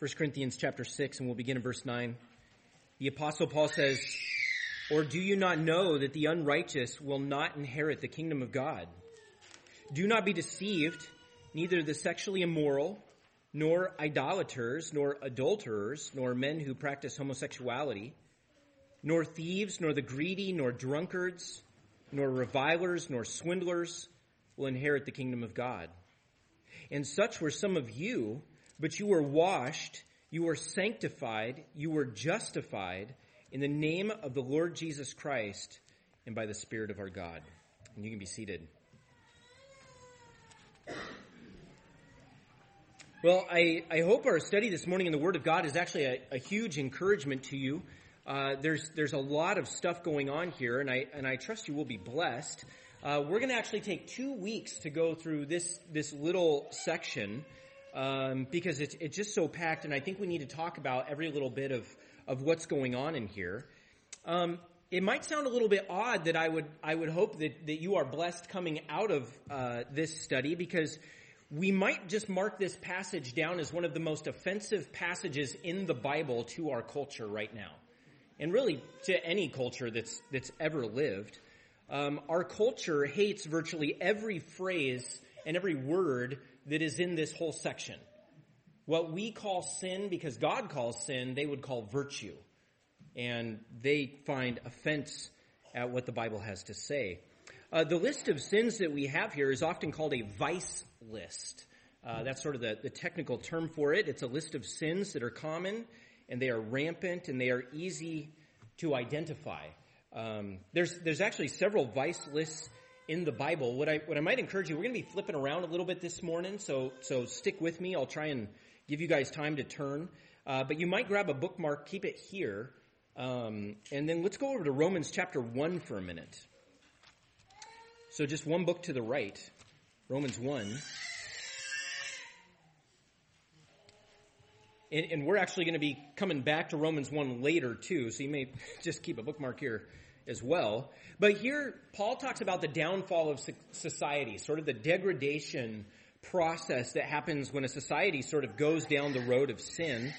1 Corinthians chapter 6, and we'll begin in verse 9. The apostle Paul says, Or do you not know that the unrighteous will not inherit the kingdom of God? Do not be deceived, neither the sexually immoral, nor idolaters, nor adulterers, nor men who practice homosexuality, nor thieves, nor the greedy, nor drunkards, nor revilers, nor swindlers will inherit the kingdom of God. And such were some of you, but you were washed, you were sanctified, you were justified in the name of the Lord Jesus Christ and by the Spirit of our God. And you can be seated. Well, I, I hope our study this morning in the Word of God is actually a, a huge encouragement to you. Uh, there's there's a lot of stuff going on here, and I and I trust you will be blessed. Uh, we're going to actually take two weeks to go through this this little section um, because it's it's just so packed, and I think we need to talk about every little bit of of what's going on in here. Um, it might sound a little bit odd that I would I would hope that that you are blessed coming out of uh, this study because we might just mark this passage down as one of the most offensive passages in the Bible to our culture right now, and really to any culture that's that's ever lived. Um, our culture hates virtually every phrase and every word that is in this whole section. What we call sin, because God calls sin, they would call virtue, and they find offense at what the Bible has to say. Uh, the list of sins that we have here is often called a vice list. Uh, that's sort of the, the technical term for it. It's a list of sins that are common and they are rampant and they are easy to identify. Um, there's there's actually several vice lists in the Bible. What I what I might encourage you, we're going to be flipping around a little bit this morning, so so stick with me. I'll try and give you guys time to turn, uh, but you might grab a bookmark, keep it here, um, and then let's go over to Romans chapter one for a minute. So just one book to the right, Romans one. And, and, we're actually going to be coming back to Romans 1 later too, so you may just keep a bookmark here as well. But here, Paul talks about the downfall of society, sort of the degradation process that happens when a society sort of goes down the road of sin.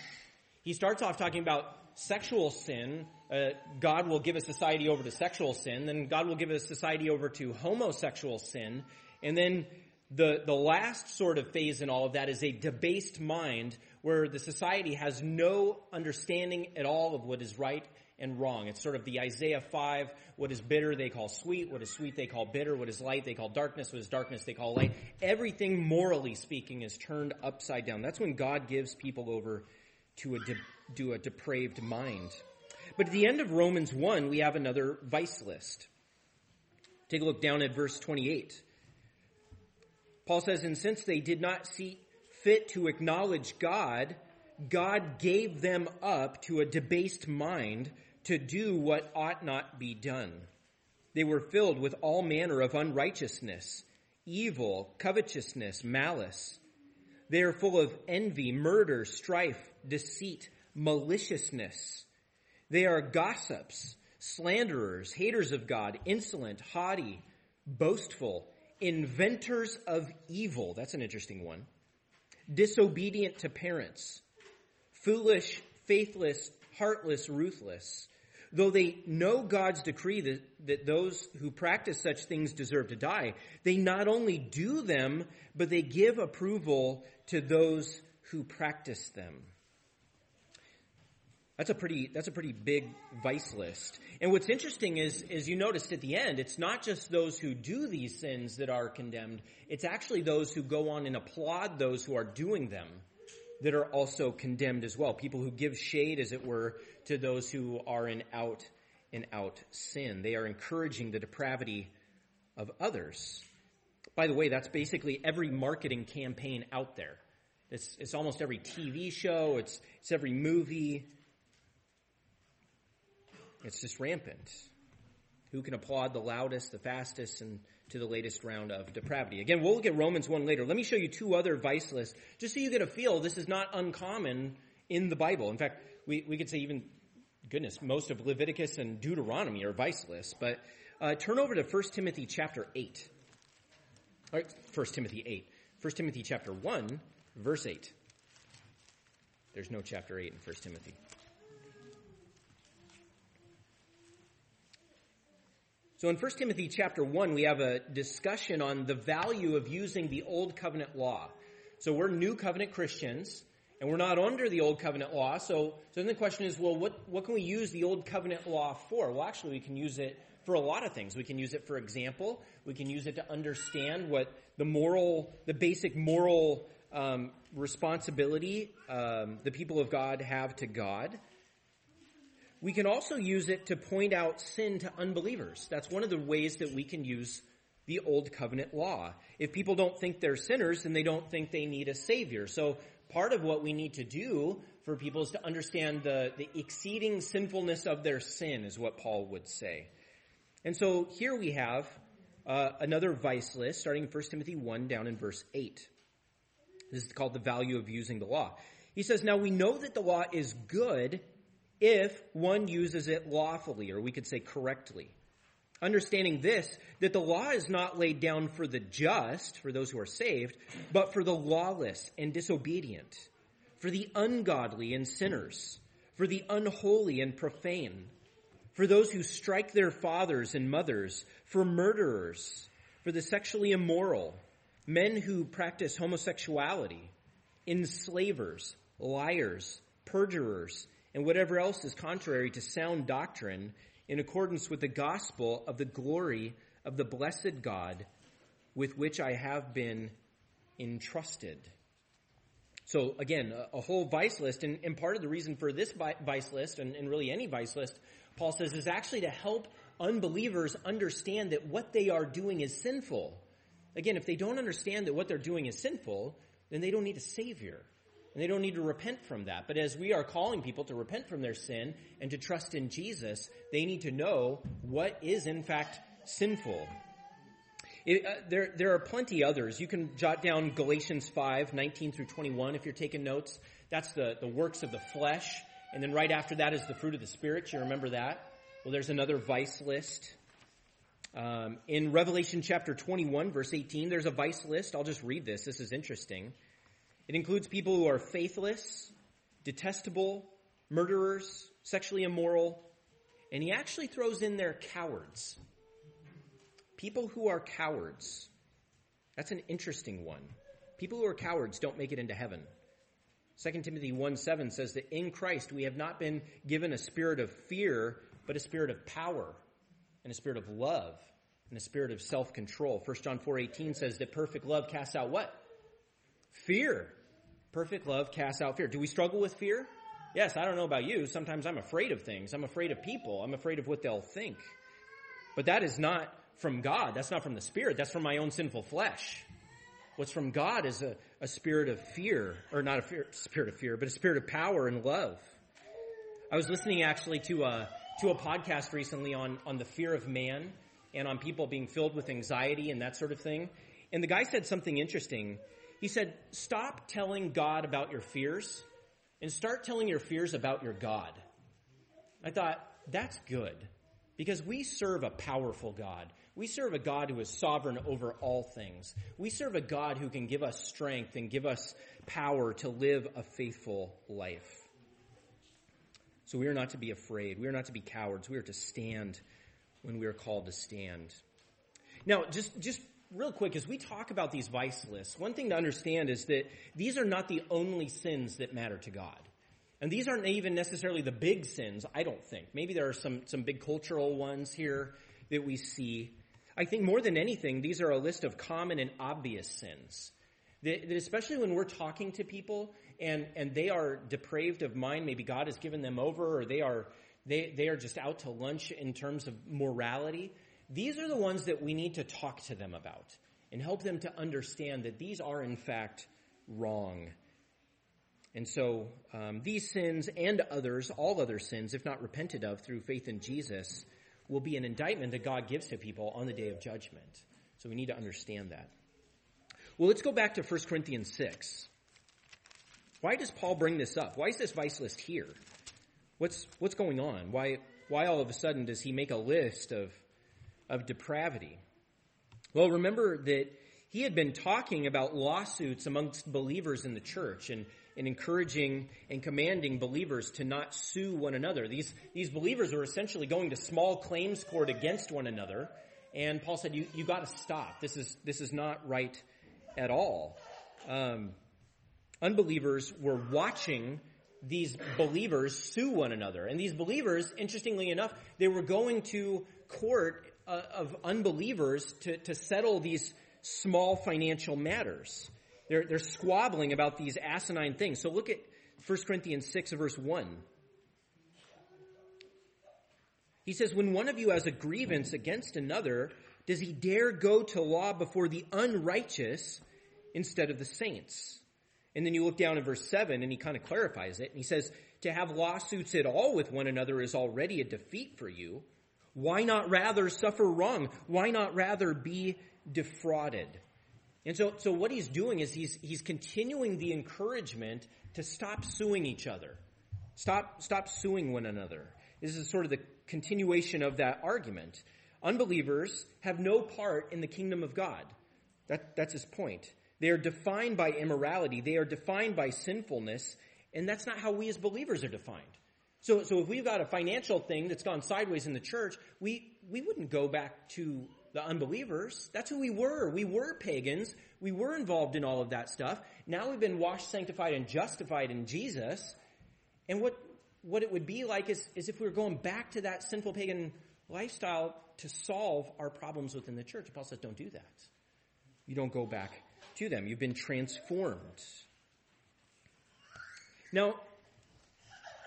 He starts off talking about sexual sin. Uh, God will give a society over to sexual sin, then God will give a society over to homosexual sin, and then the, the last sort of phase in all of that is a debased mind where the society has no understanding at all of what is right and wrong. It's sort of the Isaiah 5, what is bitter they call sweet, what is sweet they call bitter, what is light they call darkness, what is darkness they call light. Everything morally speaking is turned upside down. That's when God gives people over to a, de- to a depraved mind. But at the end of Romans 1, we have another vice list. Take a look down at verse 28. Paul says, And since they did not see fit to acknowledge God, God gave them up to a debased mind to do what ought not be done. They were filled with all manner of unrighteousness, evil, covetousness, malice. They are full of envy, murder, strife, deceit, maliciousness. They are gossips, slanderers, haters of God, insolent, haughty, boastful, inventors of evil. That's an interesting one disobedient to parents, foolish, faithless, heartless, ruthless. Though they know God's decree that, that those who practice such things deserve to die, they not only do them, but they give approval to those who practice them. That's a pretty, that's a pretty big vice list. And what's interesting is, is you noticed at the end, it's not just those who do these sins that are condemned, it's actually those who go on and applaud those who are doing them that are also condemned as well. People who give shade, as it were, to those who are in out and out sin. They are encouraging the depravity of others. By the way, that's basically every marketing campaign out there. It's, it's almost every TV show, it's, it's every movie, it's just rampant. Who can applaud the loudest, the fastest, and to the latest round of depravity? Again, we'll look at Romans 1 later. Let me show you two other vice lists, just so you get a feel this is not uncommon in the Bible. In fact, we, we could say even, goodness, most of Leviticus and Deuteronomy are vice lists. But uh, turn over to 1 Timothy chapter 8. All right, 1 Timothy 8. 1 Timothy chapter 1, verse 8. There's no chapter 8 in 1 Timothy. So in 1 Timothy chapter 1, we have a discussion on the value of using the Old Covenant law. So we're new covenant Christians, and we're not under the Old Covenant law. So, so then the question is, well, what, what can we use the Old Covenant law for? Well, actually, we can use it for a lot of things. We can use it for example. We can use it to understand what the moral, the basic moral um, responsibility um, the people of God have to God. We can also use it to point out sin to unbelievers. That's one of the ways that we can use the Old Covenant law. If people don't think they're sinners, then they don't think they need a Savior. So part of what we need to do for people is to understand the, the exceeding sinfulness of their sin, is what Paul would say. And so here we have uh, another vice list, starting in 1 Timothy 1 down in verse 8. This is called the value of using the law. He says, Now we know that the law is good if one uses it lawfully, or we could say correctly. Understanding this, that the law is not laid down for the just, for those who are saved, but for the lawless and disobedient, for the ungodly and sinners, for the unholy and profane, for those who strike their fathers and mothers, for murderers, for the sexually immoral, men who practice homosexuality, enslavers, liars, perjurers, and whatever else is contrary to sound doctrine in accordance with the gospel of the glory of the blessed God with which I have been entrusted. So again, a, a whole vice list, and, and, part of the reason for this vice list, and, and really any vice list, Paul says, is actually to help unbelievers understand that what they are doing is sinful. Again, if they don't understand that what they're doing is sinful, then they don't need a savior. And they don't need to repent from that. But as we are calling people to repent from their sin and to trust in Jesus, they need to know what is in fact sinful. It, uh, there, there are plenty others. You can jot down Galatians 5, 19 through 21 if you're taking notes. That's the, the works of the flesh. And then right after that is the fruit of the Spirit. You remember that? Well, there's another vice list. Um, in Revelation chapter 21, verse 18, there's a vice list. I'll just read this. This is interesting. It includes people who are faithless, detestable, murderers, sexually immoral, and he actually throws in there cowards. People who are cowards. That's an interesting one. People who are cowards don't make it into heaven. 2 Timothy 1 7 says that in Christ we have not been given a spirit of fear, but a spirit of power, and a spirit of love, and a spirit of self control. 1 John four eighteen says that perfect love casts out what? Fear. Perfect love casts out fear. Do we struggle with fear? Yes, I don't know about you. Sometimes I'm afraid of things. I'm afraid of people. I'm afraid of what they'll think. But that is not from God. That's not from the Spirit. That's from my own sinful flesh. What's from God is a, a spirit of fear, or not a fear, spirit of fear, but a spirit of power and love. I was listening actually to a, to a podcast recently on, on the fear of man and on people being filled with anxiety and that sort of thing. And the guy said something interesting. He said, stop telling God about your fears and start telling your fears about your God. I thought, that's good because we serve a powerful God. We serve a God who is sovereign over all things. We serve a God who can give us strength and give us power to live a faithful life. So we are not to be afraid. We are not to be cowards. We are to stand when we are called to stand. Now, just, just real quick, as we talk about these vice lists, one thing to understand is that these are not the only sins that matter to God. And these aren't even necessarily the big sins, I don't think. Maybe there are some, some big cultural ones here that we see. I think more than anything, these are a list of common and obvious sins. That, that especially when we're talking to people and, and they are depraved of mind, maybe God has given them over or they are, they, they are just out to lunch in terms of morality. These are the ones that we need to talk to them about and help them to understand that these are in fact wrong. And so um, these sins and others, all other sins, if not repented of through faith in Jesus, will be an indictment that God gives to people on the day of judgment. So we need to understand that. Well, let's go back to 1 Corinthians 6. Why does Paul bring this up? Why is this vice list here? What's, what's going on? Why, why all of a sudden does he make a list of of depravity. Well, remember that he had been talking about lawsuits amongst believers in the church, and, and encouraging and commanding believers to not sue one another. These, these believers were essentially going to small claims court against one another. And Paul said, you, you gotta stop. This is, this is not right at all. Um, unbelievers were watching these believers sue one another. And these believers, interestingly enough, they were going to court Uh, of unbelievers to, to settle these small financial matters. They're, they're squabbling about these asinine things. So look at 1 Corinthians 6 verse 1. He says, when one of you has a grievance against another, does he dare go to law before the unrighteous instead of the saints? And then you look down in verse 7 and he kind of clarifies it. And he says, to have lawsuits at all with one another is already a defeat for you. Why not rather suffer wrong? Why not rather be defrauded? And so, so what he's doing is he's, he's continuing the encouragement to stop suing each other. Stop, stop suing one another. This is sort of the continuation of that argument. Unbelievers have no part in the kingdom of God. That, that's his point. They are defined by immorality. They are defined by sinfulness. And that's not how we as believers are defined. So, so if we've got a financial thing that's gone sideways in the church, we, we wouldn't go back to the unbelievers. That's who we were. We were pagans. We were involved in all of that stuff. Now we've been washed, sanctified, and justified in Jesus. And what, what it would be like is, is if we were going back to that sinful pagan lifestyle to solve our problems within the church. Paul says, don't do that. You don't go back to them. You've been transformed. Now,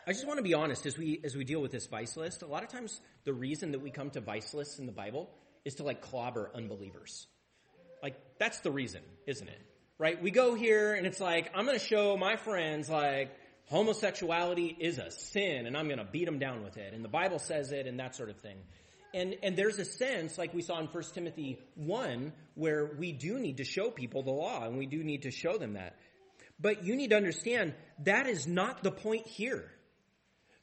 I just want to be honest as we as we deal with this vice list. A lot of times, the reason that we come to vice lists in the Bible is to like clobber unbelievers. Like that's the reason, isn't it? Right? We go here and it's like I'm going to show my friends like homosexuality is a sin, and I'm going to beat them down with it, and the Bible says it, and that sort of thing. And, and there's a sense, like we saw in 1 Timothy 1, where we do need to show people the law, and we do need to show them that. But you need to understand that is not the point here.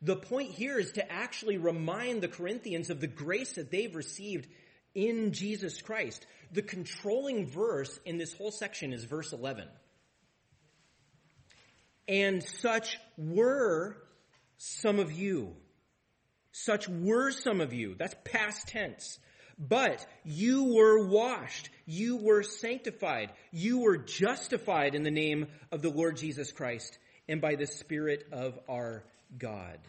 The point here is to actually remind the Corinthians of the grace that they've received in Jesus Christ. The controlling verse in this whole section is verse 11. And such were some of you. Such were some of you. That's past tense. But you were washed. You were sanctified. You were justified in the name of the Lord Jesus Christ and by the Spirit of our God.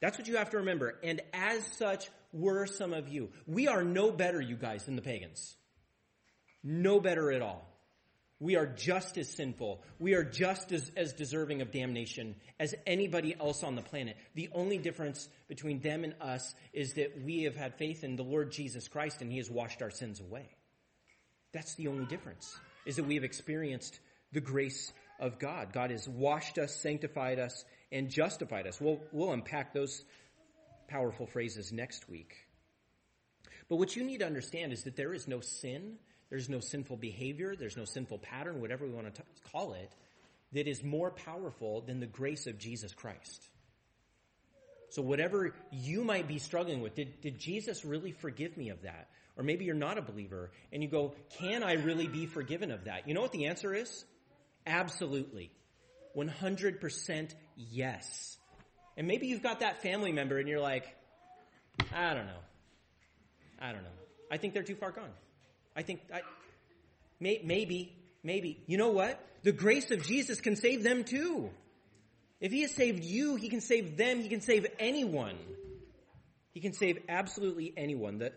That's what you have to remember. And as such were some of you. We are no better, you guys, than the pagans. No better at all. We are just as sinful. We are just as, as deserving of damnation as anybody else on the planet. The only difference between them and us is that we have had faith in the Lord Jesus Christ and He has washed our sins away. That's the only difference, is that we have experienced the grace of God. God has washed us, sanctified us, and justified us. We'll, we'll unpack those powerful phrases next week. But what you need to understand is that there is no sin, there's no sinful behavior, there's no sinful pattern, whatever we want to t- call it, that is more powerful than the grace of Jesus Christ. So whatever you might be struggling with, did, did Jesus really forgive me of that? Or maybe you're not a believer and you go, can I really be forgiven of that? You know what the answer is? Absolutely. 100% yes. And maybe you've got that family member and you're like, I don't know. I don't know. I think they're too far gone. I think, I, may, maybe, maybe. You know what? The grace of Jesus can save them too. If he has saved you, he can save them. He can save anyone. He can save absolutely anyone. The,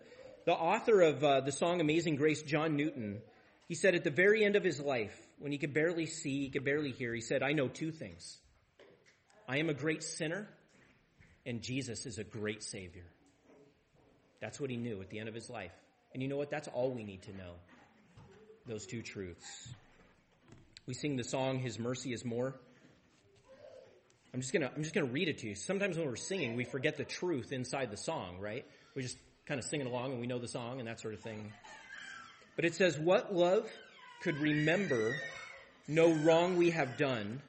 the author of uh, the song Amazing Grace, John Newton, he said at the very end of his life, when he could barely see, he could barely hear, he said, I know two things. I am a great sinner, and Jesus is a great Savior. That's what he knew at the end of his life. And you know what? That's all we need to know. Those two truths. We sing the song, His Mercy is More. I'm just gonna, I'm just gonna read it to you. Sometimes when we're singing, we forget the truth inside the song, right? We just kind of sing it along and we know the song and that sort of thing. But it says, what love could remember no wrong we have done,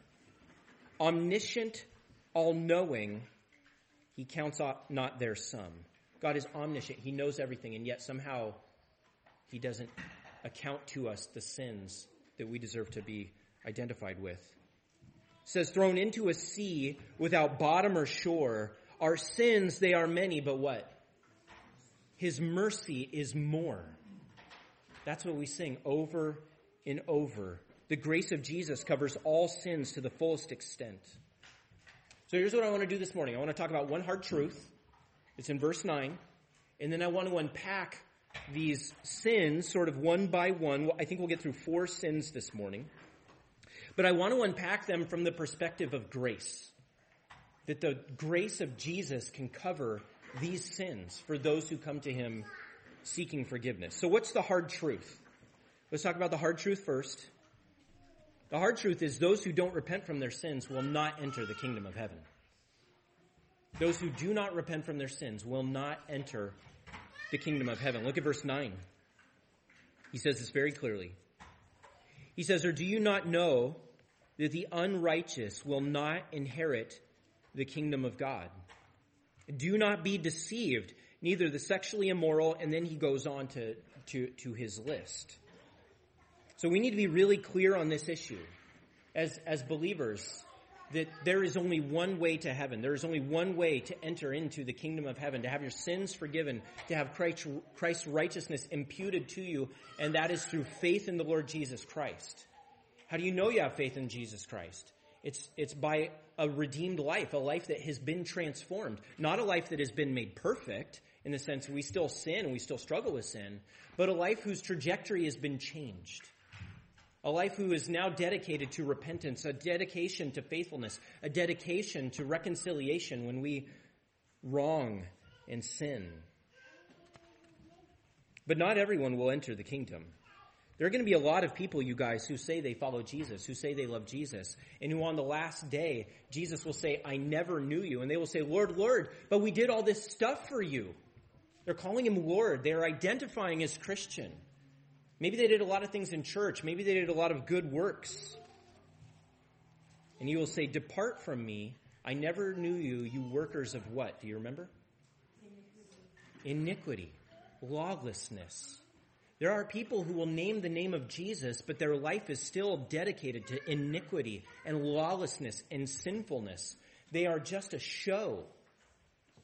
omniscient, all-knowing, he counts not their sum. God is omniscient. He knows everything, and yet somehow he doesn't account to us the sins that we deserve to be identified with. says thrown into a sea without bottom or shore. Our sins, they are many, but what? His mercy is more. That's what we sing over and over. The grace of Jesus covers all sins to the fullest extent. So here's what I want to do this morning. I want to talk about one hard truth. It's in verse 9. And then I want to unpack these sins sort of one by one. I think we'll get through four sins this morning. But I want to unpack them from the perspective of grace. That the grace of Jesus can cover these sins for those who come to him seeking forgiveness. So what's the hard truth? Let's talk about the hard truth first. The hard truth is those who don't repent from their sins will not enter the kingdom of heaven. Those who do not repent from their sins will not enter the kingdom of heaven. Look at verse 9. He says this very clearly. He says, Or do you not know that the unrighteous will not inherit the kingdom of God? Do not be deceived, neither the sexually immoral, and then he goes on to, to, to his list. So we need to be really clear on this issue as, as believers that there is only one way to heaven. There is only one way to enter into the kingdom of heaven, to have your sins forgiven, to have Christ's righteousness imputed to you, and that is through faith in the Lord Jesus Christ. How do you know you have faith in Jesus Christ? It's, it's by a redeemed life, a life that has been transformed, not a life that has been made perfect in the sense we still sin and we still struggle with sin, but a life whose trajectory has been changed a life who is now dedicated to repentance, a dedication to faithfulness, a dedication to reconciliation when we wrong and sin. But not everyone will enter the kingdom. There are going to be a lot of people, you guys, who say they follow Jesus, who say they love Jesus, and who on the last day, Jesus will say, I never knew you. And they will say, Lord, Lord, but we did all this stuff for you. They're calling him Lord. They're identifying as Christian. Maybe they did a lot of things in church. Maybe they did a lot of good works. And you will say, Depart from me. I never knew you, you workers of what? Do you remember? Iniquity. Iniquity. Lawlessness. There are people who will name the name of Jesus, but their life is still dedicated to iniquity and lawlessness and sinfulness. They are just a show.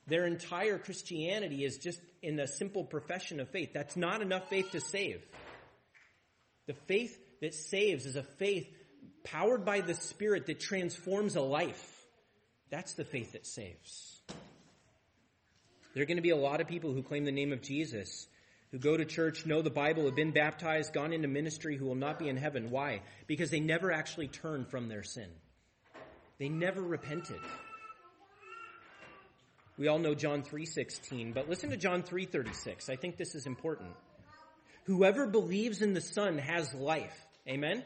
Their entire Christianity is just in a simple profession of faith. That's not enough faith to save. The faith that saves is a faith powered by the Spirit that transforms a life. That's the faith that saves. There are going to be a lot of people who claim the name of Jesus, who go to church, know the Bible, have been baptized, gone into ministry, who will not be in heaven. Why? Because they never actually turned from their sin. They never repented. We all know John 3:16, but listen to John 3:36. I think this is important. Whoever believes in the Son has life. Amen?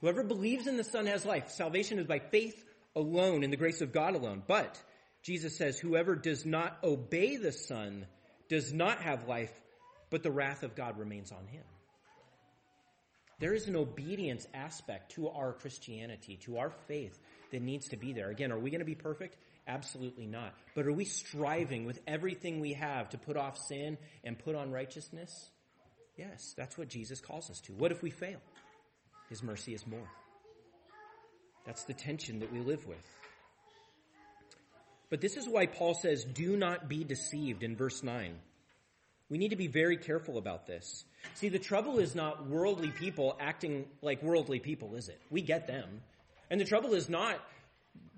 Whoever believes in the Son has life. Salvation is by faith alone, in the grace of God alone. But Jesus says, whoever does not obey the Son does not have life, but the wrath of God remains on him. There is an obedience aspect to our Christianity, to our faith that needs to be there. Again, are we going to be perfect? Absolutely not. But are we striving with everything we have to put off sin and put on righteousness? Yes, that's what Jesus calls us to. What if we fail? His mercy is more. That's the tension that we live with. But this is why Paul says, do not be deceived in verse 9. We need to be very careful about this. See, the trouble is not worldly people acting like worldly people, is it? We get them. And the trouble is not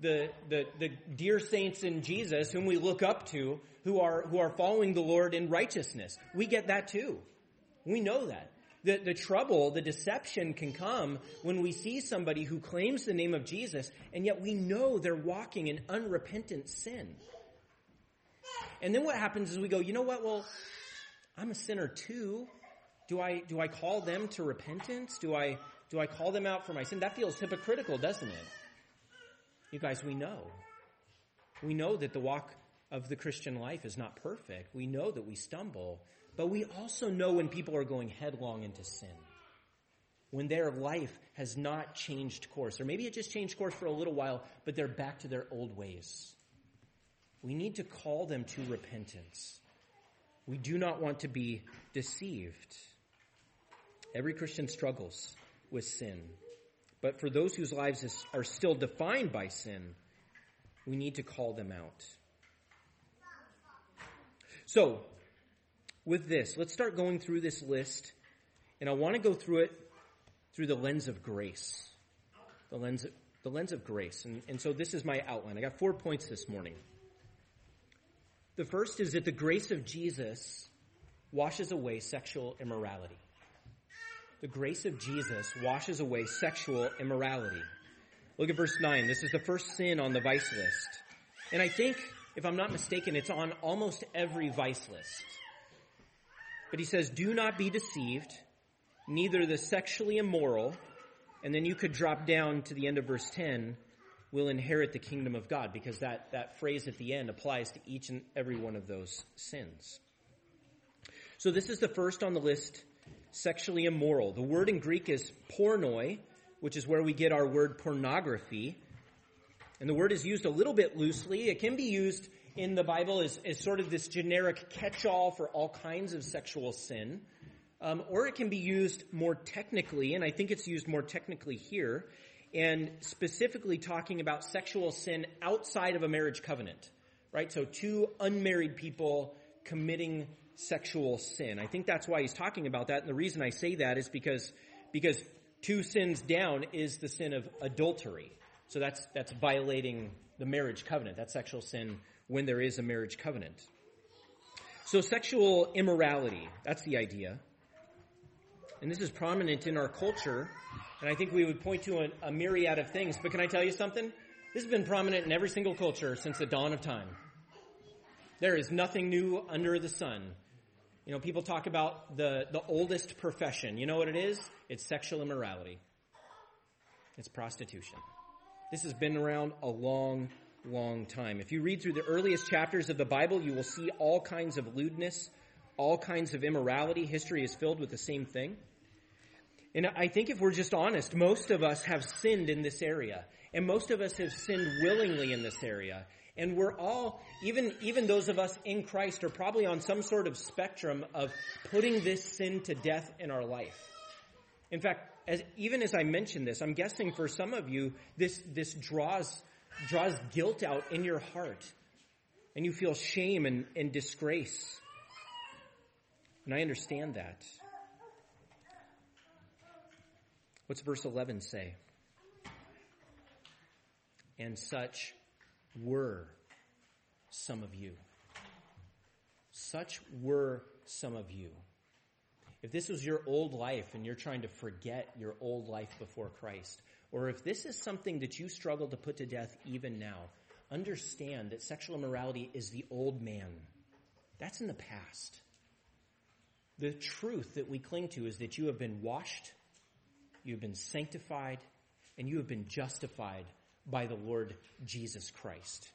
the, the, the dear saints in Jesus whom we look up to who are, who are following the Lord in righteousness. We get that too. We know that. The, the trouble, the deception can come when we see somebody who claims the name of Jesus and yet we know they're walking in unrepentant sin. And then what happens is we go, you know what? Well, I'm a sinner too. Do I, do I call them to repentance? Do I, do I call them out for my sin? That feels hypocritical, doesn't it? You guys, we know. We know that the walk of the Christian life is not perfect. We know that we stumble. But we also know when people are going headlong into sin. When their life has not changed course, or maybe it just changed course for a little while, but they're back to their old ways. We need to call them to repentance. We do not want to be deceived. Every Christian struggles with sin. But for those whose lives is, are still defined by sin, we need to call them out. So, with this, let's start going through this list, and I want to go through it through the lens of grace. The lens, the lens of grace. And, and so this is my outline. I got four points this morning. The first is that the grace of Jesus washes away sexual immorality. The grace of Jesus washes away sexual immorality. Look at verse 9. This is the first sin on the vice list. And I think, if I'm not mistaken, it's on almost every vice list. But he says, do not be deceived, neither the sexually immoral, and then you could drop down to the end of verse 10, will inherit the kingdom of God, because that, that phrase at the end applies to each and every one of those sins. So this is the first on the list, sexually immoral. The word in Greek is pornoi, which is where we get our word pornography. And the word is used a little bit loosely. It can be used in the Bible is, as sort of this generic catch-all for all kinds of sexual sin. Um, or it can be used more technically, and I think it's used more technically here, and specifically talking about sexual sin outside of a marriage covenant, right? So two unmarried people committing sexual sin. I think that's why he's talking about that. And the reason I say that is because, because two sins down is the sin of adultery. So that's, that's violating the marriage covenant. That's sexual sin when there is a marriage covenant. So sexual immorality, that's the idea. And this is prominent in our culture. And I think we would point to a, a myriad of things. But can I tell you something? This has been prominent in every single culture since the dawn of time. There is nothing new under the sun. You know, people talk about the, the oldest profession. You know what it is? It's sexual immorality. It's prostitution. This has been around a long, long time. If you read through the earliest chapters of the Bible, you will see all kinds of lewdness, all kinds of immorality. History is filled with the same thing. And I think if we're just honest, most of us have sinned in this area. And most of us have sinned willingly in this area. And we're all, even, even those of us in Christ are probably on some sort of spectrum of putting this sin to death in our life. In fact, as, even as I mention this, I'm guessing for some of you, this, this draws, draws guilt out in your heart. And you feel shame and, and disgrace. And I understand that. What's verse 11 say? And such were some of you. Such were some of you. If this was your old life and you're trying to forget your old life before Christ, or if this is something that you struggle to put to death even now, understand that sexual immorality is the old man. That's in the past. The truth that we cling to is that you have been washed, you have been sanctified, and you have been justified by the Lord Jesus Christ.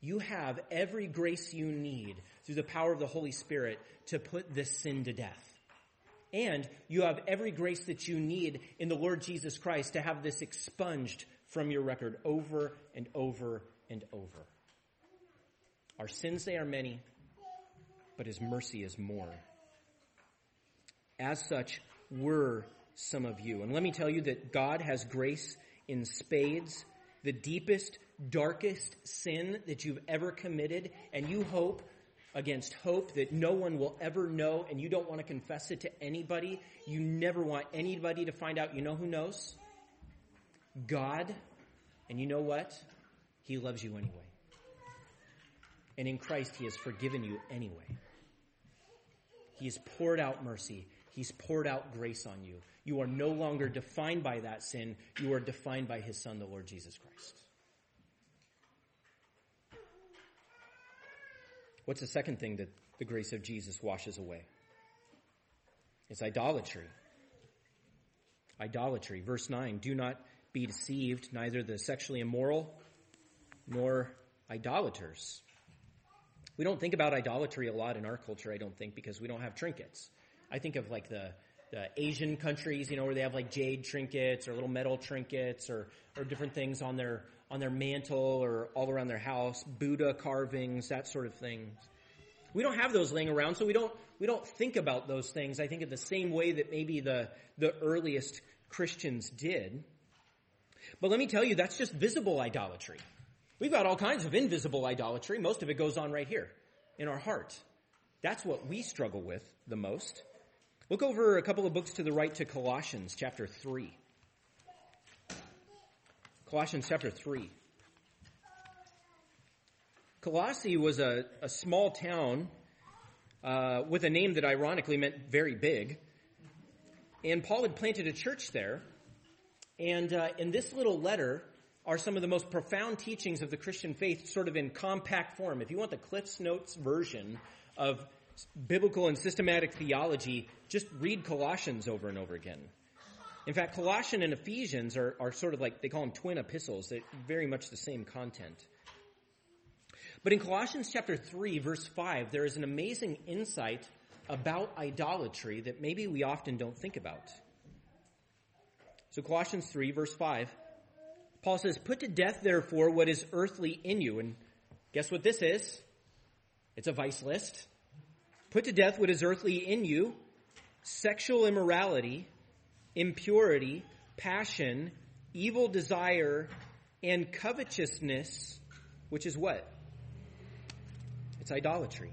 You have every grace you need through the power of the Holy Spirit to put this sin to death. And you have every grace that you need in the Lord Jesus Christ to have this expunged from your record over and over and over. Our sins, they are many, but His mercy is more. As such, were some of you. And let me tell you that God has grace in spades the deepest, darkest sin that you've ever committed, and you hope against hope that no one will ever know, and you don't want to confess it to anybody. You never want anybody to find out. You know who knows? God. And you know what? He loves you anyway. And in Christ, He has forgiven you anyway. He has poured out mercy. He's poured out grace on you. You are no longer defined by that sin. You are defined by His Son, the Lord Jesus Christ. What's the second thing that the grace of Jesus washes away? It's idolatry. Idolatry. Verse 9 Do not be deceived, neither the sexually immoral nor idolaters. We don't think about idolatry a lot in our culture, I don't think, because we don't have trinkets. I think of like the, the Asian countries, you know, where they have like jade trinkets or little metal trinkets or, or different things on their, on their mantle or all around their house, Buddha carvings, that sort of thing. We don't have those laying around, so we don't, we don't think about those things, I think, in the same way that maybe the, the earliest Christians did. But let me tell you, that's just visible idolatry. We've got all kinds of invisible idolatry. Most of it goes on right here in our heart. That's what we struggle with the most. Look over a couple of books to the right to Colossians chapter 3. Colossians chapter 3. Colossae was a, a small town uh, with a name that ironically meant very big. And Paul had planted a church there. And uh, in this little letter are some of the most profound teachings of the Christian faith, sort of in compact form. If you want the Cliff's Notes version of biblical and systematic theology, just read Colossians over and over again. In fact, Colossians and Ephesians are, are sort of like, they call them twin epistles. They're very much the same content. But in Colossians chapter 3, verse 5, there is an amazing insight about idolatry that maybe we often don't think about. So Colossians 3, verse 5, Paul says, Put to death, therefore, what is earthly in you. And guess what this is? It's a vice list. Put to death what is earthly in you sexual immorality, impurity, passion, evil desire, and covetousness, which is what? It's idolatry.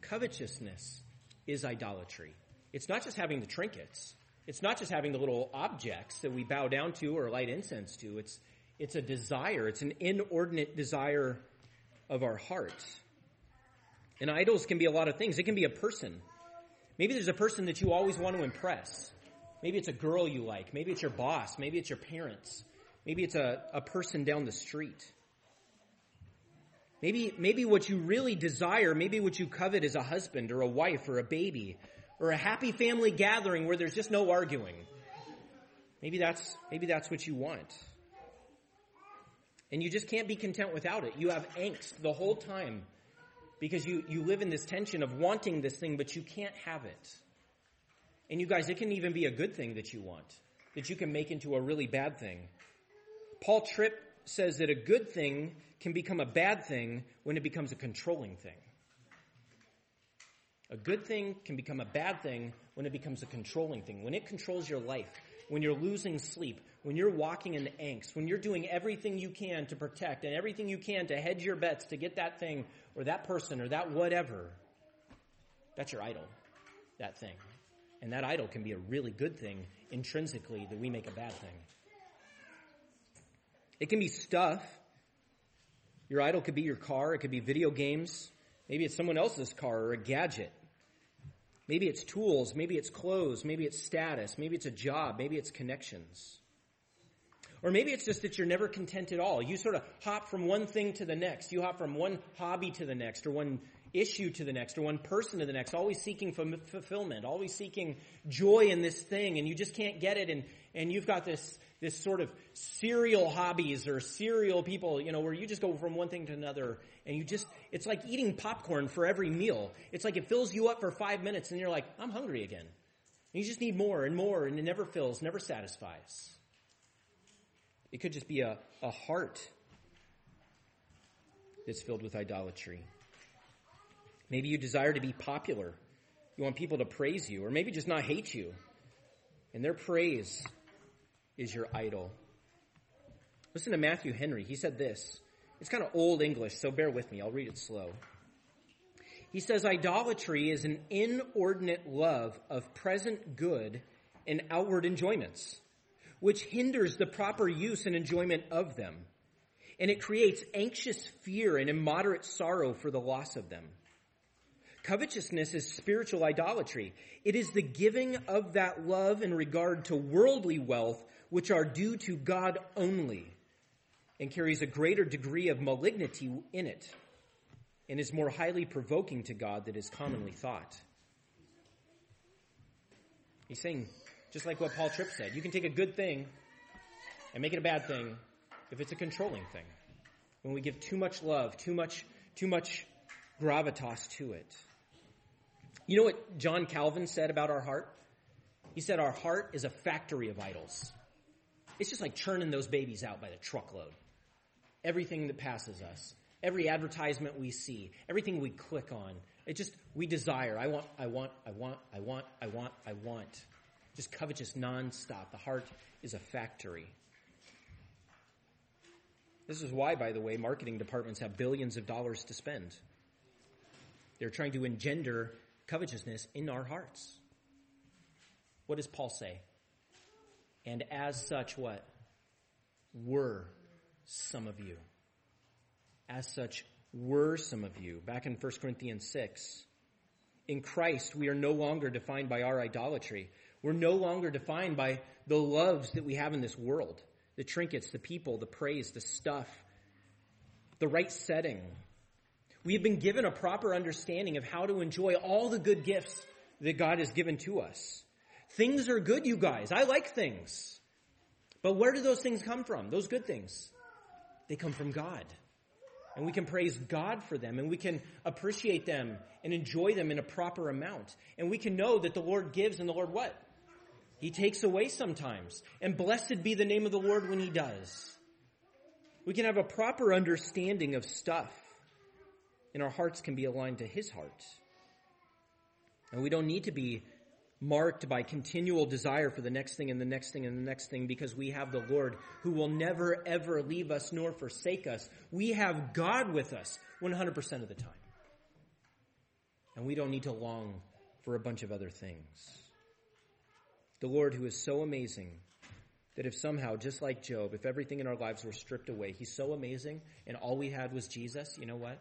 Covetousness is idolatry. It's not just having the trinkets. It's not just having the little objects that we bow down to or light incense to. It's, it's a desire. It's an inordinate desire of our heart. And idols can be a lot of things. It can be a person. Maybe there's a person that you always want to impress. Maybe it's a girl you like. Maybe it's your boss. Maybe it's your parents. Maybe it's a, a person down the street. Maybe, maybe what you really desire, maybe what you covet is a husband or a wife or a baby or a happy family gathering where there's just no arguing. Maybe that's, maybe that's what you want. And you just can't be content without it. You have angst the whole time because you, you live in this tension of wanting this thing, but you can't have it. And you guys, it can even be a good thing that you want, that you can make into a really bad thing. Paul Tripp says that a good thing can become a bad thing when it becomes a controlling thing. A good thing can become a bad thing when it becomes a controlling thing. When it controls your life, when you're losing sleep, when you're walking in the angst, when you're doing everything you can to protect and everything you can to hedge your bets to get that thing or that person or that whatever, that's your idol, that thing. And that idol can be a really good thing intrinsically that we make a bad thing. It can be stuff. Your idol could be your car, it could be video games, maybe it's someone else's car or a gadget. Maybe it's tools, maybe it's clothes, maybe it's status, maybe it's a job, maybe it's connections. Or maybe it's just that you're never content at all. You sort of hop from one thing to the next. You hop from one hobby to the next, or one issue to the next, or one person to the next, always seeking fulfillment, always seeking joy in this thing, and you just can't get it, and, and you've got this, this sort of serial hobbies or serial people, you know, where you just go from one thing to another and you just, it's like eating popcorn for every meal. It's like it fills you up for five minutes and you're like, I'm hungry again. And you just need more and more and it never fills, never satisfies. It could just be a, a heart that's filled with idolatry. Maybe you desire to be popular. You want people to praise you or maybe just not hate you. And their praise is your idol. Listen to Matthew Henry. He said this. It's kind of old English, so bear with me. I'll read it slow. He says, Idolatry is an inordinate love of present good and outward enjoyments, which hinders the proper use and enjoyment of them. And it creates anxious fear and immoderate sorrow for the loss of them. Covetousness is spiritual idolatry. It is the giving of that love in regard to worldly wealth which are due to God only and carries a greater degree of malignity in it and is more highly provoking to God than is commonly thought. He's saying, just like what Paul Tripp said, you can take a good thing and make it a bad thing if it's a controlling thing. When we give too much love, too much, too much gravitas to it. You know what John Calvin said about our heart? He said our heart is a factory of idols. It's just like churning those babies out by the truckload. Everything that passes us, every advertisement we see, everything we click on, it just, we desire. I want, I want, I want, I want, I want, I want. Just covetous nonstop. The heart is a factory. This is why, by the way, marketing departments have billions of dollars to spend. They're trying to engender covetousness in our hearts. What does Paul say? And as such, what? Were some of you. As such, were some of you. Back in 1 Corinthians 6. In Christ, we are no longer defined by our idolatry. We're no longer defined by the loves that we have in this world the trinkets, the people, the praise, the stuff, the right setting. We have been given a proper understanding of how to enjoy all the good gifts that God has given to us. Things are good, you guys. I like things. But where do those things come from? Those good things. They come from God. And we can praise God for them and we can appreciate them and enjoy them in a proper amount. And we can know that the Lord gives and the Lord what? He takes away sometimes. And blessed be the name of the Lord when he does. We can have a proper understanding of stuff and our hearts can be aligned to his heart. And we don't need to be marked by continual desire for the next thing and the next thing and the next thing because we have the Lord who will never ever leave us nor forsake us. We have God with us 100% of the time. And we don't need to long for a bunch of other things. The Lord who is so amazing that if somehow, just like Job, if everything in our lives were stripped away, he's so amazing and all we had was Jesus, you know what?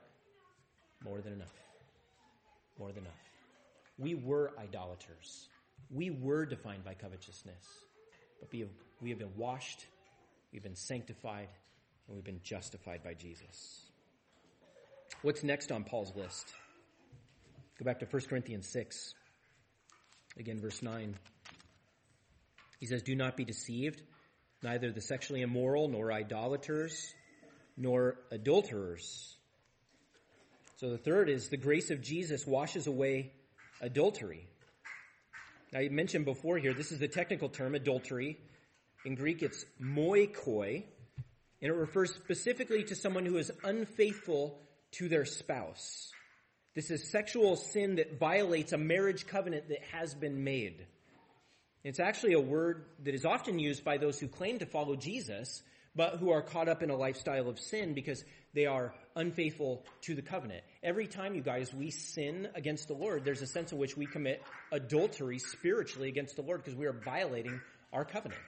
More than enough. More than enough. We were idolaters. We were defined by covetousness. But we have, we have been washed, we've been sanctified, and we've been justified by Jesus. What's next on Paul's list? Go back to 1 Corinthians 6. Again, verse 9. He says, Do not be deceived. Neither the sexually immoral, nor idolaters, nor adulterers. So the third is the grace of Jesus washes away adultery. You mentioned before here, this is the technical term, adultery. In Greek, it's moikoi, and it refers specifically to someone who is unfaithful to their spouse. This is sexual sin that violates a marriage covenant that has been made. It's actually a word that is often used by those who claim to follow Jesus, but who are caught up in a lifestyle of sin because they are unfaithful to the covenant. Every time, you guys, we sin against the Lord, there's a sense in which we commit adultery spiritually against the Lord because we are violating our covenant.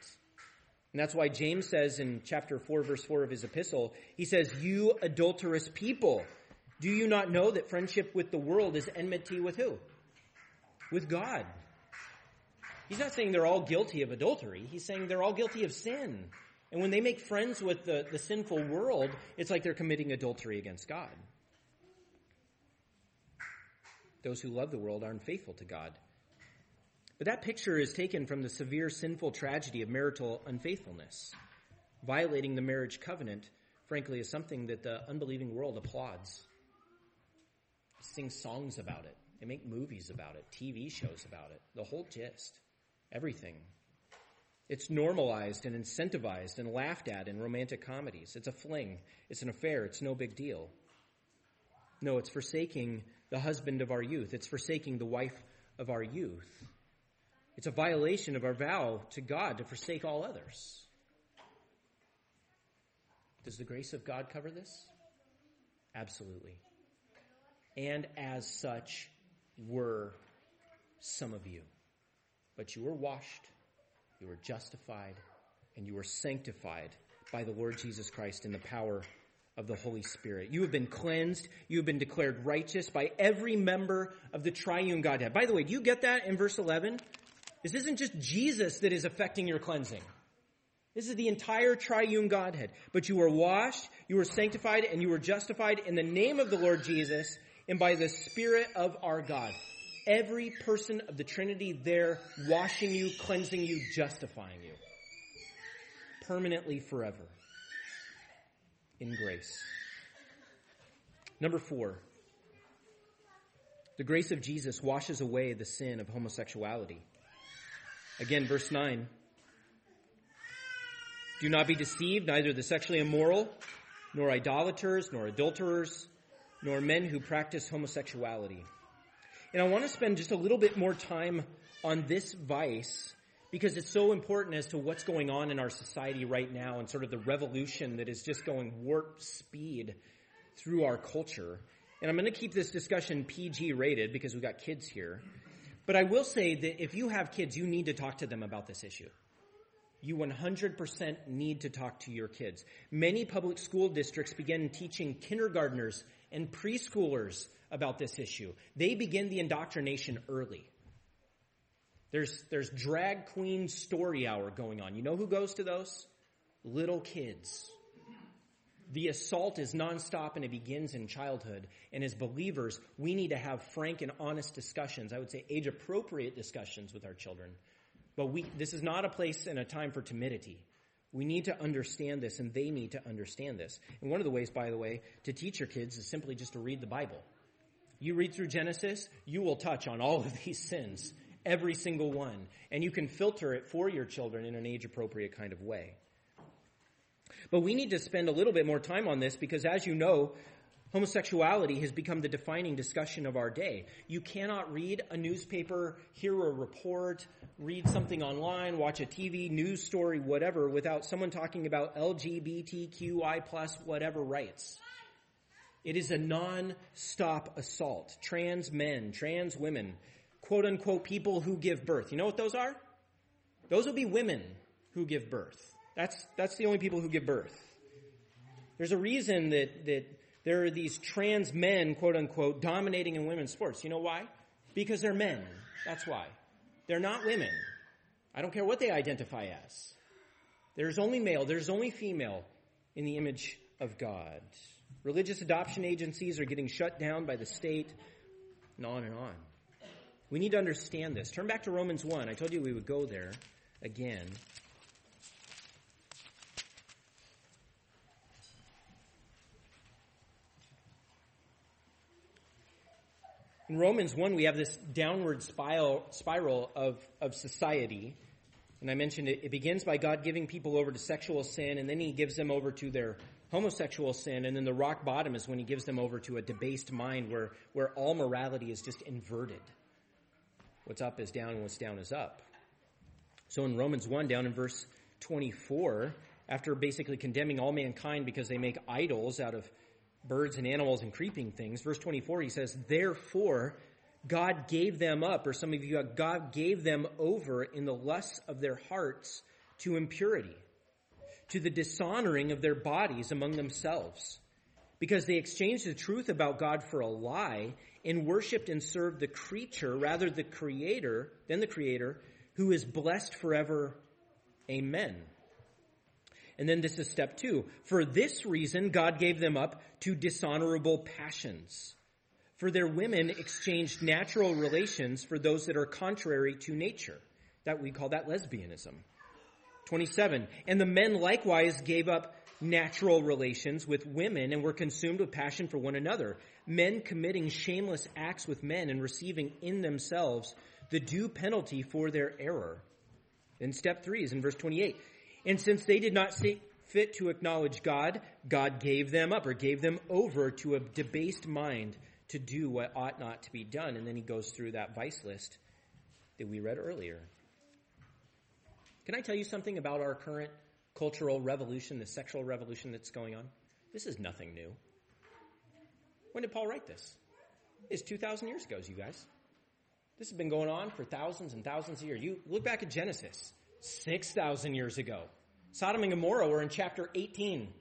And that's why James says in chapter 4, verse 4 of his epistle, he says, You adulterous people, do you not know that friendship with the world is enmity with who? With God. He's not saying they're all guilty of adultery. He's saying they're all guilty of sin. And when they make friends with the, the sinful world, it's like they're committing adultery against God. Those who love the world are unfaithful to God. But that picture is taken from the severe sinful tragedy of marital unfaithfulness. Violating the marriage covenant, frankly, is something that the unbelieving world applauds. Sing songs about it. They make movies about it, TV shows about it, the whole gist everything. It's normalized and incentivized and laughed at in romantic comedies. It's a fling. It's an affair. It's no big deal. No, it's forsaking the husband of our youth. It's forsaking the wife of our youth. It's a violation of our vow to God to forsake all others. Does the grace of God cover this? Absolutely. And as such were some of you. But you were washed, you were justified, and you were sanctified by the Lord Jesus Christ in the power of the Holy Spirit. You have been cleansed. You have been declared righteous by every member of the triune Godhead. By the way, do you get that in verse 11? This isn't just Jesus that is affecting your cleansing. This is the entire triune Godhead. But you were washed, you were sanctified, and you were justified in the name of the Lord Jesus and by the Spirit of our God every person of the Trinity there washing you, cleansing you, justifying you. Permanently forever. In grace. Number four. The grace of Jesus washes away the sin of homosexuality. Again, verse 9. Do not be deceived, neither the sexually immoral, nor idolaters, nor adulterers, nor men who practice homosexuality and I want to spend just a little bit more time on this vice because it's so important as to what's going on in our society right now and sort of the revolution that is just going warp speed through our culture. And I'm going to keep this discussion PG rated because we've got kids here. But I will say that if you have kids, you need to talk to them about this issue. You 100% need to talk to your kids. Many public school districts begin teaching kindergartners and preschoolers about this issue. They begin the indoctrination early. There's, there's drag queen story hour going on. You know who goes to those? Little kids. The assault is nonstop and it begins in childhood. And as believers, we need to have frank and honest discussions. I would say age appropriate discussions with our children. But we, this is not a place and a time for timidity. We need to understand this and they need to understand this. And one of the ways, by the way, to teach your kids is simply just to read the Bible. You read through Genesis, you will touch on all of these sins every single one. And you can filter it for your children in an age appropriate kind of way. But we need to spend a little bit more time on this because as you know, homosexuality has become the defining discussion of our day. You cannot read a newspaper, hear a report, read something online, watch a TV news story, whatever, without someone talking about LGBTQI plus whatever rights. It is a non-stop assault. Trans men, trans women, quote unquote people who give birth. You know what those are? Those will be women who give birth. That's, that's the only people who give birth. There's a reason that, that there are these trans men, quote unquote, dominating in women's sports. You know why? Because they're men. That's why. They're not women. I don't care what they identify as. There's only male, there's only female in the image of God. Religious adoption agencies are getting shut down by the state, and on and on. We need to understand this. Turn back to Romans 1. I told you we would go there again. In Romans 1, we have this downward spiral, of, of society. And I mentioned it, it begins by God giving people over to sexual sin, and then he gives them over to their homosexual sin, and then the rock bottom is when he gives them over to a debased mind where, where all morality is just inverted. What's up is down and what's down is up. So in Romans 1, down in verse 24, after basically condemning all mankind because they make idols out of birds and animals and creeping things, verse 24, he says, Therefore, God gave them up, or some of you, God gave them over in the lusts of their hearts to impurity, to the dishonoring of their bodies among themselves, because they exchanged the truth about God for a lie and worshiped and served the creature rather the creator than the creator who is blessed forever. Amen. And then this is step two. For this reason, God gave them up to dishonorable passions. For their women exchanged natural relations for those that are contrary to nature. That we call that lesbianism. 27. And the men likewise gave up natural relations with women and were consumed with passion for one another, men committing shameless acts with men and receiving in themselves the due penalty for their error. Then step three is in verse 28. And since they did not see fit to acknowledge God, God gave them up or gave them over to a debased mind to do what ought not to be done. And then he goes through that vice list that we read earlier. Can I tell you something about our current cultural revolution, the sexual revolution that's going on. This is nothing new. When did Paul write this? It's 2,000 years ago, you guys. This has been going on for thousands and thousands of years. You look back at Genesis, 6,000 years ago. Sodom and Gomorrah were in chapter 18.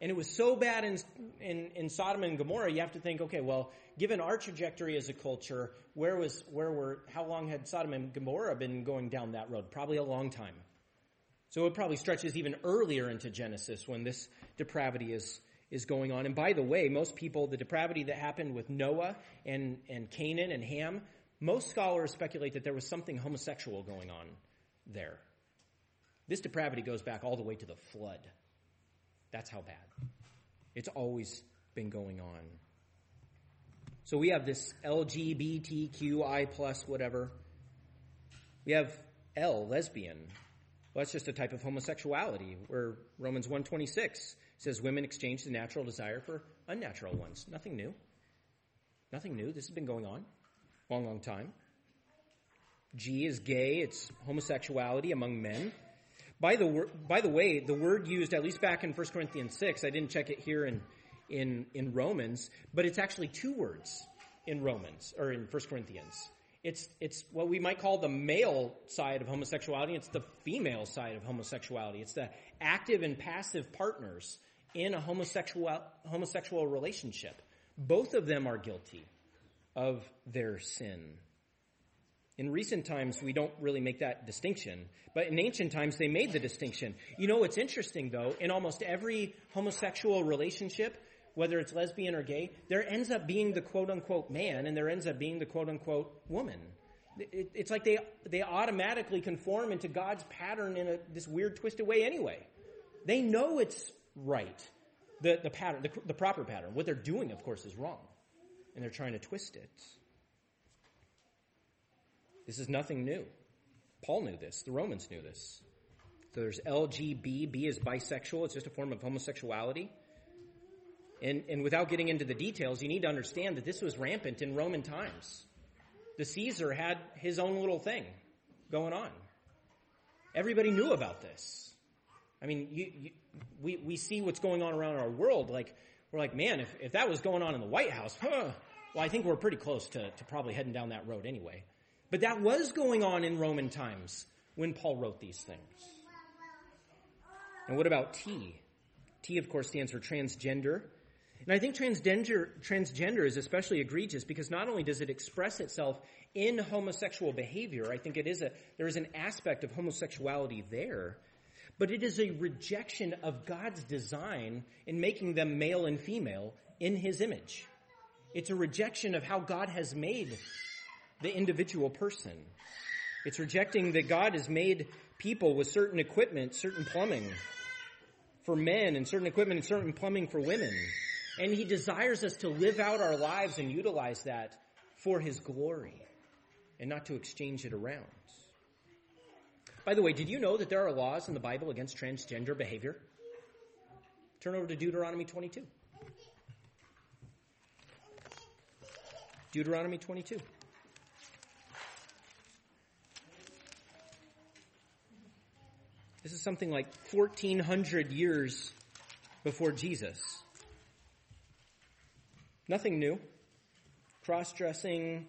And it was so bad in, in, in, Sodom and Gomorrah, you have to think, okay, well, given our trajectory as a culture, where was, where were, how long had Sodom and Gomorrah been going down that road? Probably a long time. So it probably stretches even earlier into Genesis when this depravity is, is going on. And by the way, most people, the depravity that happened with Noah and, and Canaan and Ham, most scholars speculate that there was something homosexual going on there. This depravity goes back all the way to the flood. That's how bad. It's always been going on. So we have this LGBTQI plus whatever. We have L, lesbian. Well, that's just a type of homosexuality where Romans 126 says women exchange the natural desire for unnatural ones. Nothing new. Nothing new. This has been going on long, long time. G is gay. It's homosexuality among men. By the, by the way, the word used, at least back in 1 Corinthians 6, I didn't check it here in, in, in Romans, but it's actually two words in Romans, or in 1 Corinthians. It's, it's what we might call the male side of homosexuality. It's the female side of homosexuality. It's the active and passive partners in a homosexual, homosexual relationship. Both of them are guilty of their sin. In recent times, we don't really make that distinction. But in ancient times, they made the distinction. You know what's interesting, though? In almost every homosexual relationship, whether it's lesbian or gay, there ends up being the quote unquote man and there ends up being the quote unquote woman. it's like they, they automatically conform into God's pattern in a, this weird twisted way anyway. They know it's right. The, the pattern, the, the proper pattern. What they're doing, of course, is wrong. And they're trying to twist it. This is nothing new. Paul knew this. The Romans knew this. So there's LGB. B is bisexual. It's just a form of homosexuality. And, and without getting into the details, you need to understand that this was rampant in Roman times. The Caesar had his own little thing going on. Everybody knew about this. I mean, you, you, we, we see what's going on around our world. Like, we're like, man, if, if that was going on in the White House, huh, well, I think we're pretty close to, to probably heading down that road anyway. But that was going on in Roman times when Paul wrote these things. And what about T? T, of course, stands for transgender. And I think transgender, transgender is especially egregious because not only does it express itself in homosexual behavior, I think it is a, there is an aspect of homosexuality there, but it is a rejection of God's design in making them male and female in His image. It's a rejection of how God has made the individual person. It's rejecting that God has made people with certain equipment, certain plumbing for men and certain equipment and certain plumbing for women. And he desires us to live out our lives and utilize that for his glory and not to exchange it around. By the way, did you know that there are laws in the Bible against transgender behavior? Turn over to Deuteronomy 22. Deuteronomy 22. This is something like 1400 years before Jesus. Nothing new. Cross dressing,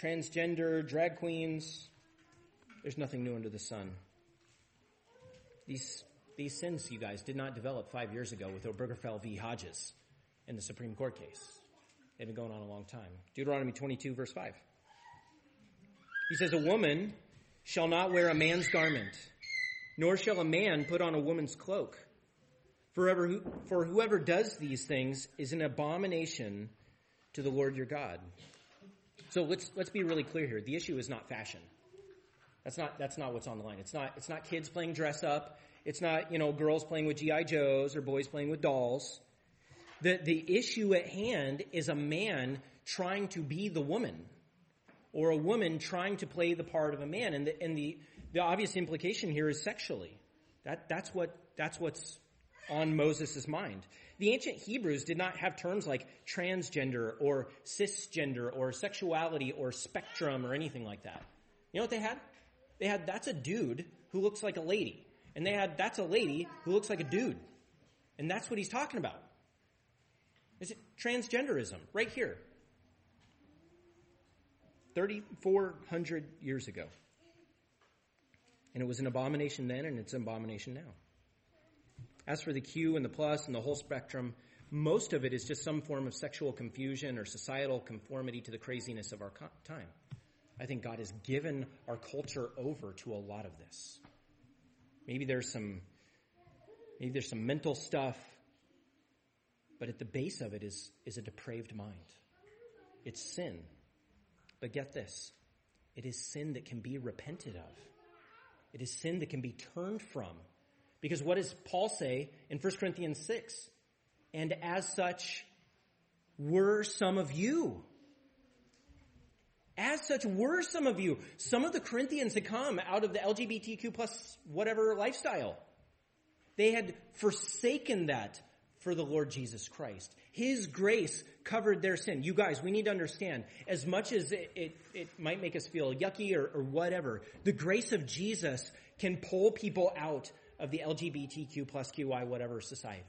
transgender, drag queens. There's nothing new under the sun. These, these sins, you guys, did not develop five years ago with Obergefell v. Hodges in the Supreme Court case. They've been going on a long time. Deuteronomy 22, verse 5. He says, A woman shall not wear a man's garment, nor shall a man put on a woman's cloak. For, for whoever does these things is an abomination to the Lord your God. So let's, let's be really clear here. The issue is not fashion. That's not, that's not what's on the line. It's not, it's not kids playing dress up. It's not, you know, girls playing with G.I. Joes or boys playing with dolls. The, the issue at hand is a man trying to be the woman or a woman trying to play the part of a man. And the, and the, the obvious implication here is sexually. That, that's what, that's what's on Moses' mind. The ancient Hebrews did not have terms like transgender or cisgender or sexuality or spectrum or anything like that. You know what they had? They had that's a dude who looks like a lady. And they had that's a lady who looks like a dude. And that's what he's talking about. Is it transgenderism right here? 3,400 years ago. And it was an abomination then, and it's an abomination now. As for the Q and the plus and the whole spectrum, most of it is just some form of sexual confusion or societal conformity to the craziness of our time. I think God has given our culture over to a lot of this. Maybe there's some, maybe there's some mental stuff, but at the base of it is, is a depraved mind. It's sin. But get this. It is sin that can be repented of. It is sin that can be turned from because what does Paul say in 1 Corinthians 6? And as such were some of you. As such were some of you. Some of the Corinthians had come out of the LGBTQ plus whatever lifestyle. They had forsaken that for the Lord Jesus Christ. His grace covered their sin. You guys, we need to understand, as much as it, it, it might make us feel yucky or, or whatever, the grace of Jesus can pull people out of the LGBTQ plus QI whatever society.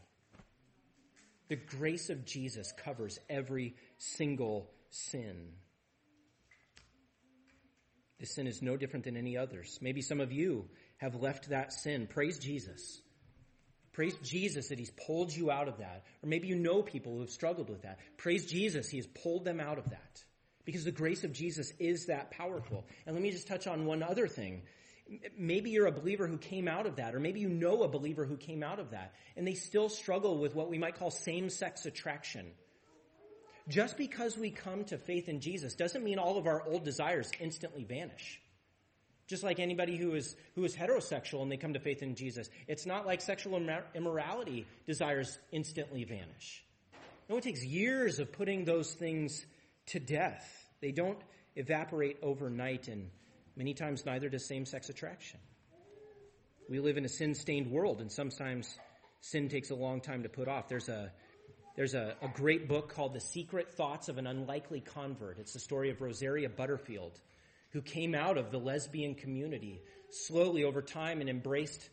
The grace of Jesus covers every single sin. This sin is no different than any others. Maybe some of you have left that sin. Praise Jesus. Praise Jesus that He's pulled you out of that. Or maybe you know people who have struggled with that. Praise Jesus, He has pulled them out of that. Because the grace of Jesus is that powerful. And let me just touch on one other thing. Maybe you're a believer who came out of that, or maybe you know a believer who came out of that, and they still struggle with what we might call same-sex attraction. Just because we come to faith in Jesus doesn't mean all of our old desires instantly vanish. Just like anybody who is, who is heterosexual and they come to faith in Jesus. It's not like sexual immorality desires instantly vanish. No, it takes years of putting those things to death. They don't evaporate overnight, and many times neither does same sex attraction. We live in a sin stained world, and sometimes sin takes a long time to put off. There's a there's a, a, great book called The Secret Thoughts of an Unlikely Convert. It's the story of Rosaria Butterfield, who came out of the lesbian community slowly over time and embraced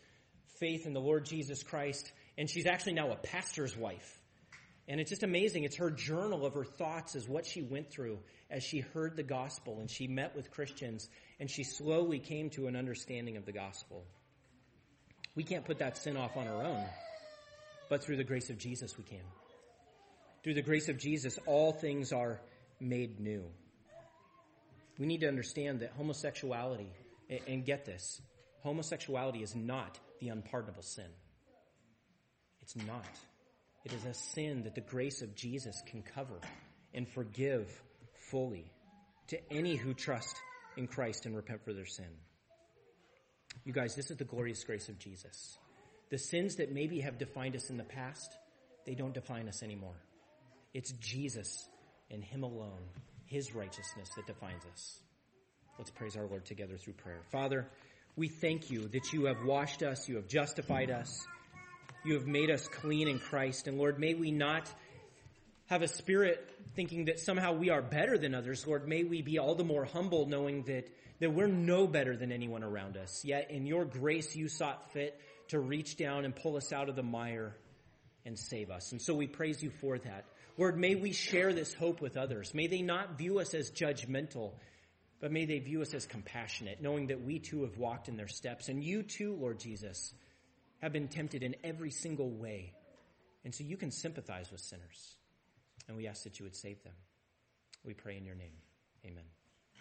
faith in the Lord Jesus Christ. And she's actually now a pastor's wife. And it's just amazing. It's her journal of her thoughts as what she went through as she heard the gospel and she met with Christians and she slowly came to an understanding of the gospel. We can't put that sin off on our own, but through the grace of Jesus we can. Through the grace of Jesus, all things are made new. We need to understand that homosexuality, and get this, homosexuality is not the unpardonable sin. It's not. It is a sin that the grace of Jesus can cover and forgive fully to any who trust in Christ and repent for their sin. You guys, this is the glorious grace of Jesus. The sins that maybe have defined us in the past, they don't define us anymore. It's Jesus and Him alone his righteousness that defines us. Let's praise our Lord together through prayer. Father, we thank you that you have washed us, you have justified us, you have made us clean in Christ. And Lord, may we not have a spirit thinking that somehow we are better than others. Lord, may we be all the more humble knowing that, that we're no better than anyone around us. Yet in your grace, you sought fit to reach down and pull us out of the mire and save us. And so we praise you for that. Lord, may we share this hope with others. May they not view us as judgmental, but may they view us as compassionate, knowing that we too have walked in their steps. And you too, Lord Jesus, have been tempted in every single way. And so you can sympathize with sinners. And we ask that you would save them. We pray in your name. Amen.